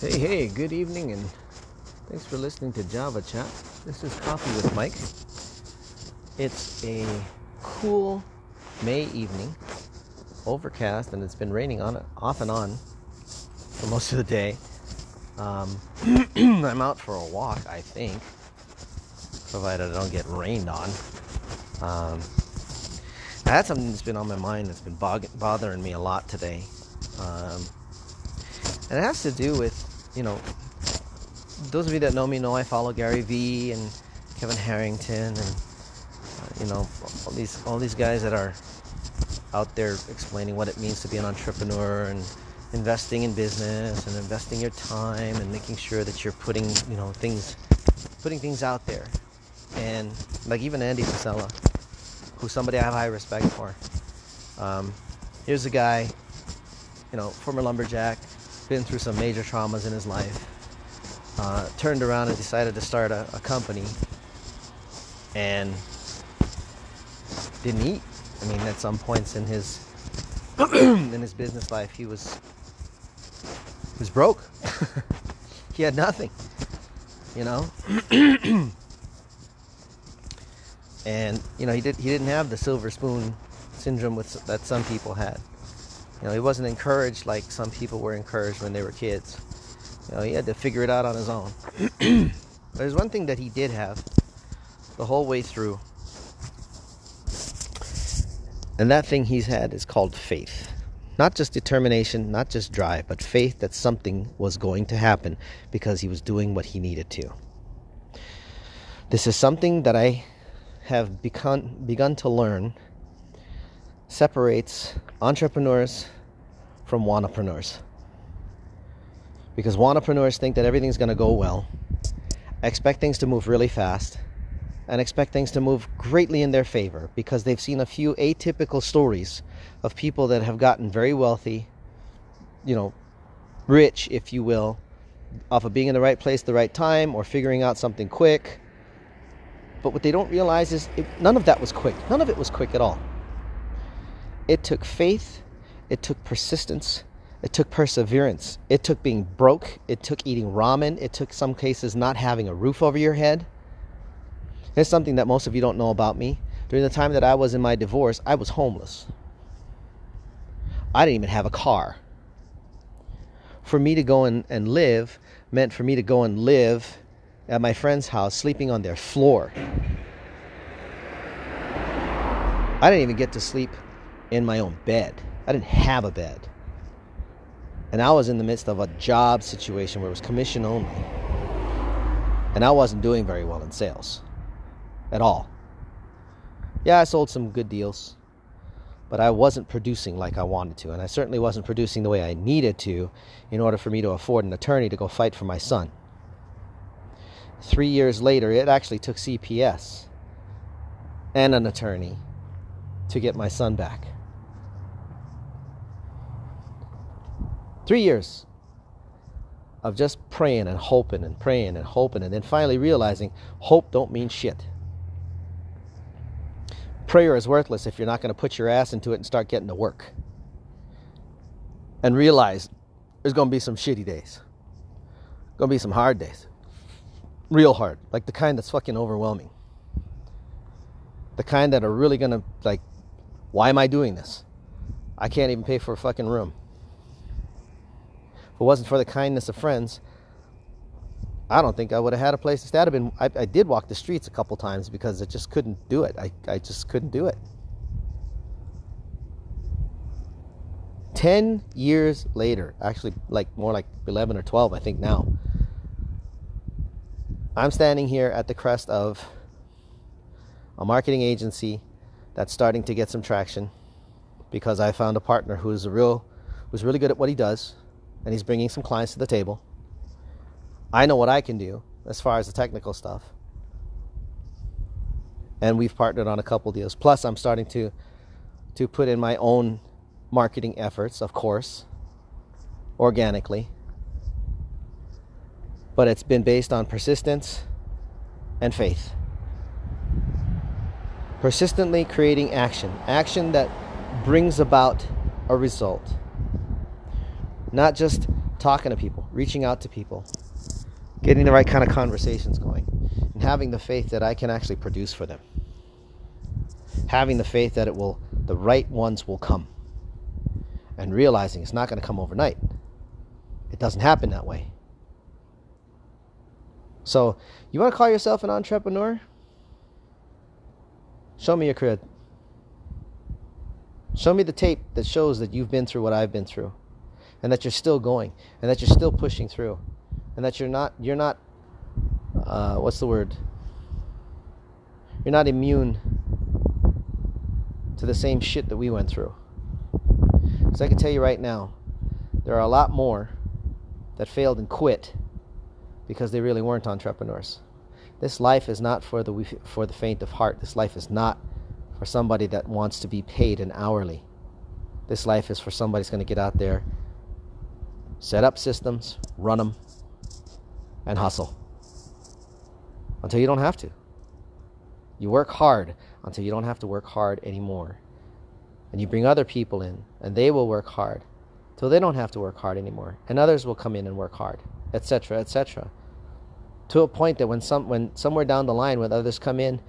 Hey, hey, good evening, and thanks for listening to Java Chat. This is Coffee with Mike. It's a cool May evening, overcast, and it's been raining on off and on for most of the day. Um, I'm out for a walk, I think, provided I don't get rained on. Um, I had something that's been on my mind that's been bothering me a lot today. Um, and it has to do with, you know, those of you that know me know I follow Gary Vee and Kevin Harrington and uh, you know all these all these guys that are out there explaining what it means to be an entrepreneur and investing in business and investing your time and making sure that you're putting you know things putting things out there. And like even Andy Frisella who's somebody I have high respect for. Um, here's a guy you know former lumberjack been through some major traumas in his life, uh, turned around and decided to start a, a company and didn't eat. I mean, at some points in his in his business life, he was he was broke. he had nothing, you know. and you know, he did he didn't have the silver spoon syndrome with, that some people had. You know, he wasn't encouraged like some people were encouraged when they were kids. You know, he had to figure it out on his own. There's one thing that he did have the whole way through. And that thing he's had is called faith. Not just determination, not just drive, but faith that something was going to happen because he was doing what he needed to. This is something that I have begun, begun to learn separates entrepreneurs from wannapreneurs. Because wannapreneurs think that everything's going to go well, expect things to move really fast, and expect things to move greatly in their favor because they've seen a few atypical stories of people that have gotten very wealthy, you know, rich, if you will, off of being in the right place at the right time or figuring out something quick. But what they don't realize is it, none of that was quick. None of it was quick at all. It took faith, it took persistence, it took perseverance, it took being broke, it took eating ramen, it took some cases not having a roof over your head. Here's something that most of you don't know about me. During the time that I was in my divorce, I was homeless. I didn't even have a car. For me to go and, and live meant for me to go and live at my friend's house, sleeping on their floor. I didn't even get to sleep in my own bed. I didn't have a bed. And I was in the midst of a job situation where it was commission only. And I wasn't doing very well in sales at all. Yeah, I sold some good deals, but I wasn't producing like I wanted to. And I certainly wasn't producing the way I needed to in order for me to afford an attorney to go fight for my son. Three years later, it actually took CPS and an attorney to get my son back. Three years of just praying and hoping and praying and hoping and then finally realizing hope don't mean shit. Prayer is worthless if you're not going to put your ass into it and start getting to work. And realize there's going to be some shitty days. Going to be some hard days. Real hard, like the kind that's fucking overwhelming. The kind that are really going to like why am I doing this? I can't even pay for a fucking room. If it wasn't for the kindness of friends, I don't think I would have had a place to stay. I'd have been, I, I did walk the streets a couple times because I just couldn't do it. I, I just couldn't do it. 10 years later, actually, like more like 11 or 12, I think now, I'm standing here at the crest of a marketing agency that's starting to get some traction because I found a partner who's a real, who's really good at what he does and he's bringing some clients to the table. I know what I can do as far as the technical stuff. And we've partnered on a couple deals. Plus, I'm starting to to put in my own marketing efforts, of course, organically. But it's been based on persistence and faith. Persistently creating action, action that brings about a result not just talking to people, reaching out to people, getting the right kind of conversations going, and having the faith that I can actually produce for them. Having the faith that it will, the right ones will come. And realizing it's not going to come overnight. It doesn't happen that way. So, you want to call yourself an entrepreneur? Show me your cred. Show me the tape that shows that you've been through what I've been through and that you're still going and that you're still pushing through and that you're not you're not uh, what's the word? You're not immune to the same shit that we went through. Because i can tell you right now there are a lot more that failed and quit because they really weren't entrepreneurs. This life is not for the for the faint of heart. This life is not for somebody that wants to be paid an hourly. This life is for somebody who's going to get out there set up systems, run them, and hustle until you don't have to. You work hard until you don't have to work hard anymore. And you bring other people in, and they will work hard till they don't have to work hard anymore. And others will come in and work hard, etc., etc. To a point that when some when somewhere down the line when others come in,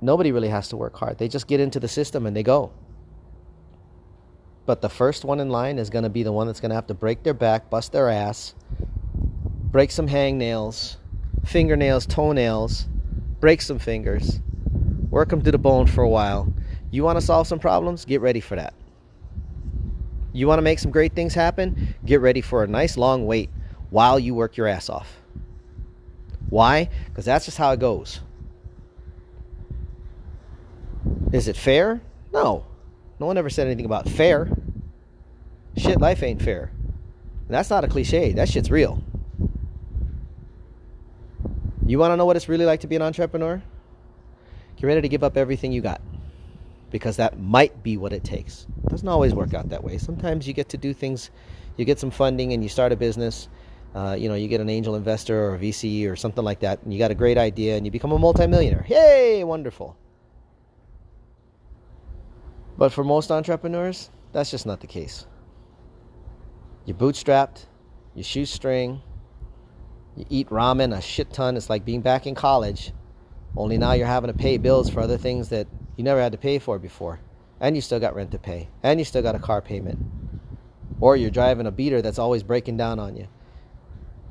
nobody really has to work hard. They just get into the system and they go. But the first one in line is going to be the one that's going to have to break their back, bust their ass, break some hangnails, fingernails, toenails, break some fingers, work them to the bone for a while. You want to solve some problems? Get ready for that. You want to make some great things happen? Get ready for a nice long wait while you work your ass off. Why? Because that's just how it goes. Is it fair? No. No one ever said anything about fair. Shit, life ain't fair. And that's not a cliche. That shit's real. You want to know what it's really like to be an entrepreneur? Get ready to give up everything you got. Because that might be what it takes. It doesn't always work out that way. Sometimes you get to do things, you get some funding and you start a business. Uh, you know, you get an angel investor or a VC or something like that, and you got a great idea and you become a multimillionaire. Yay, wonderful. But for most entrepreneurs, that's just not the case. You're bootstrapped, you shoestring, you eat ramen a shit ton. It's like being back in college, only now you're having to pay bills for other things that you never had to pay for before. And you still got rent to pay, and you still got a car payment. Or you're driving a beater that's always breaking down on you.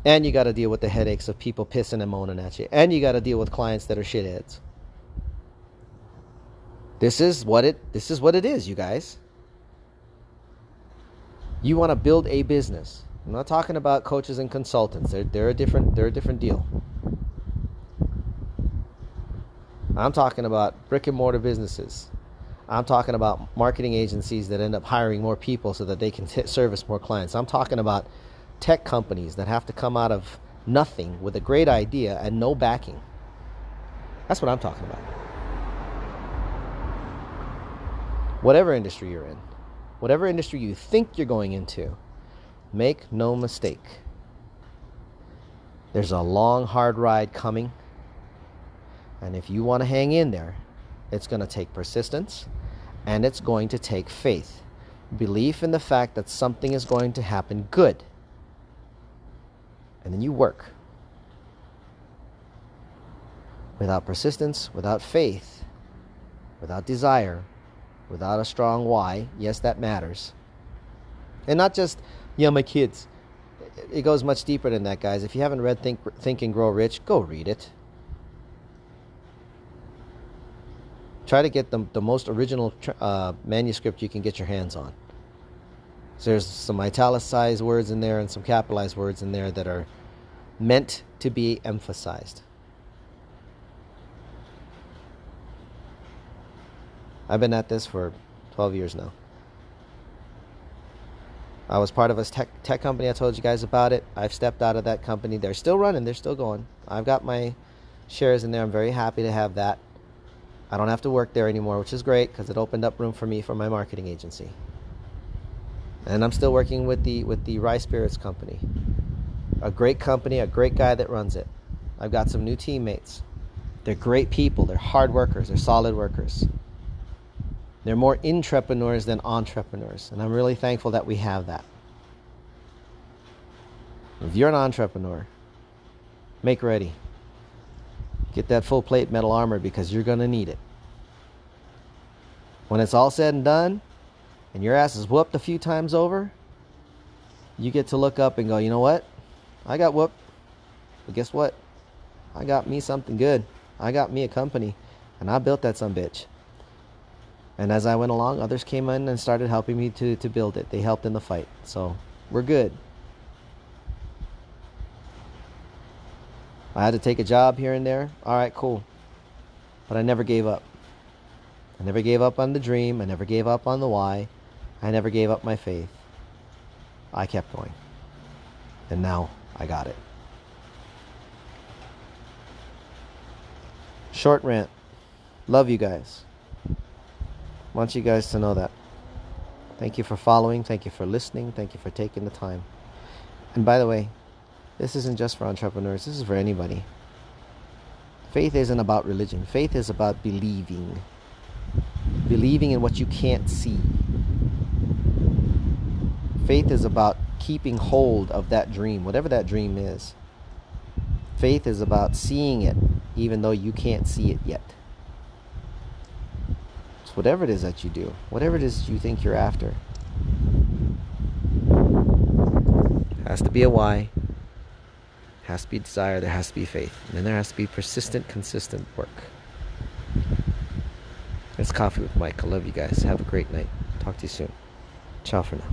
And you got to deal with the headaches of people pissing and moaning at you. And you got to deal with clients that are shitheads. This is what it this is what it is, you guys. You want to build a business. I'm not talking about coaches and consultants. They're, they're a different they're a different deal. I'm talking about brick and mortar businesses. I'm talking about marketing agencies that end up hiring more people so that they can t- service more clients. I'm talking about tech companies that have to come out of nothing with a great idea and no backing. That's what I'm talking about. Whatever industry you're in, whatever industry you think you're going into, make no mistake. There's a long, hard ride coming. And if you want to hang in there, it's going to take persistence and it's going to take faith. Belief in the fact that something is going to happen good. And then you work. Without persistence, without faith, without desire, without a strong why, yes, that matters. And not just, yeah, my kids. It goes much deeper than that, guys. If you haven't read Think, Think and Grow Rich, go read it. Try to get the, the most original uh, manuscript you can get your hands on. So there's some italicized words in there and some capitalized words in there that are meant to be emphasized. I've been at this for 12 years now. I was part of a tech, tech company. I told you guys about it. I've stepped out of that company. They're still running. They're still going. I've got my shares in there. I'm very happy to have that. I don't have to work there anymore, which is great because it opened up room for me for my marketing agency. And I'm still working with the with the Rye Spirits company. A great company, a great guy that runs it. I've got some new teammates. They're great people. They're hard workers. They're solid workers. They're more intrapreneurs than entrepreneurs, and I'm really thankful that we have that. If you're an entrepreneur, make ready. Get that full plate metal armor because you're going to need it. When it's all said and done, and your ass is whooped a few times over, you get to look up and go, you know what? I got whooped. But guess what? I got me something good. I got me a company. And I built that some bitch. And as I went along, others came in and started helping me to, to build it. They helped in the fight. So we're good. I had to take a job here and there. All right, cool. But I never gave up. I never gave up on the dream. I never gave up on the why. I never gave up my faith. I kept going. And now I got it. Short rant. Love you guys. Want you guys to know that. Thank you for following. Thank you for listening. Thank you for taking the time. And by the way, this isn't just for entrepreneurs, this is for anybody. Faith isn't about religion, faith is about believing. Believing in what you can't see. Faith is about keeping hold of that dream, whatever that dream is. Faith is about seeing it even though you can't see it yet. Whatever it is that you do, whatever it is you think you're after, has to be a why, has to be desire, there has to be faith, and then there has to be persistent, consistent work. It's Coffee with Mike. I love you guys. Have a great night. Talk to you soon. Ciao for now.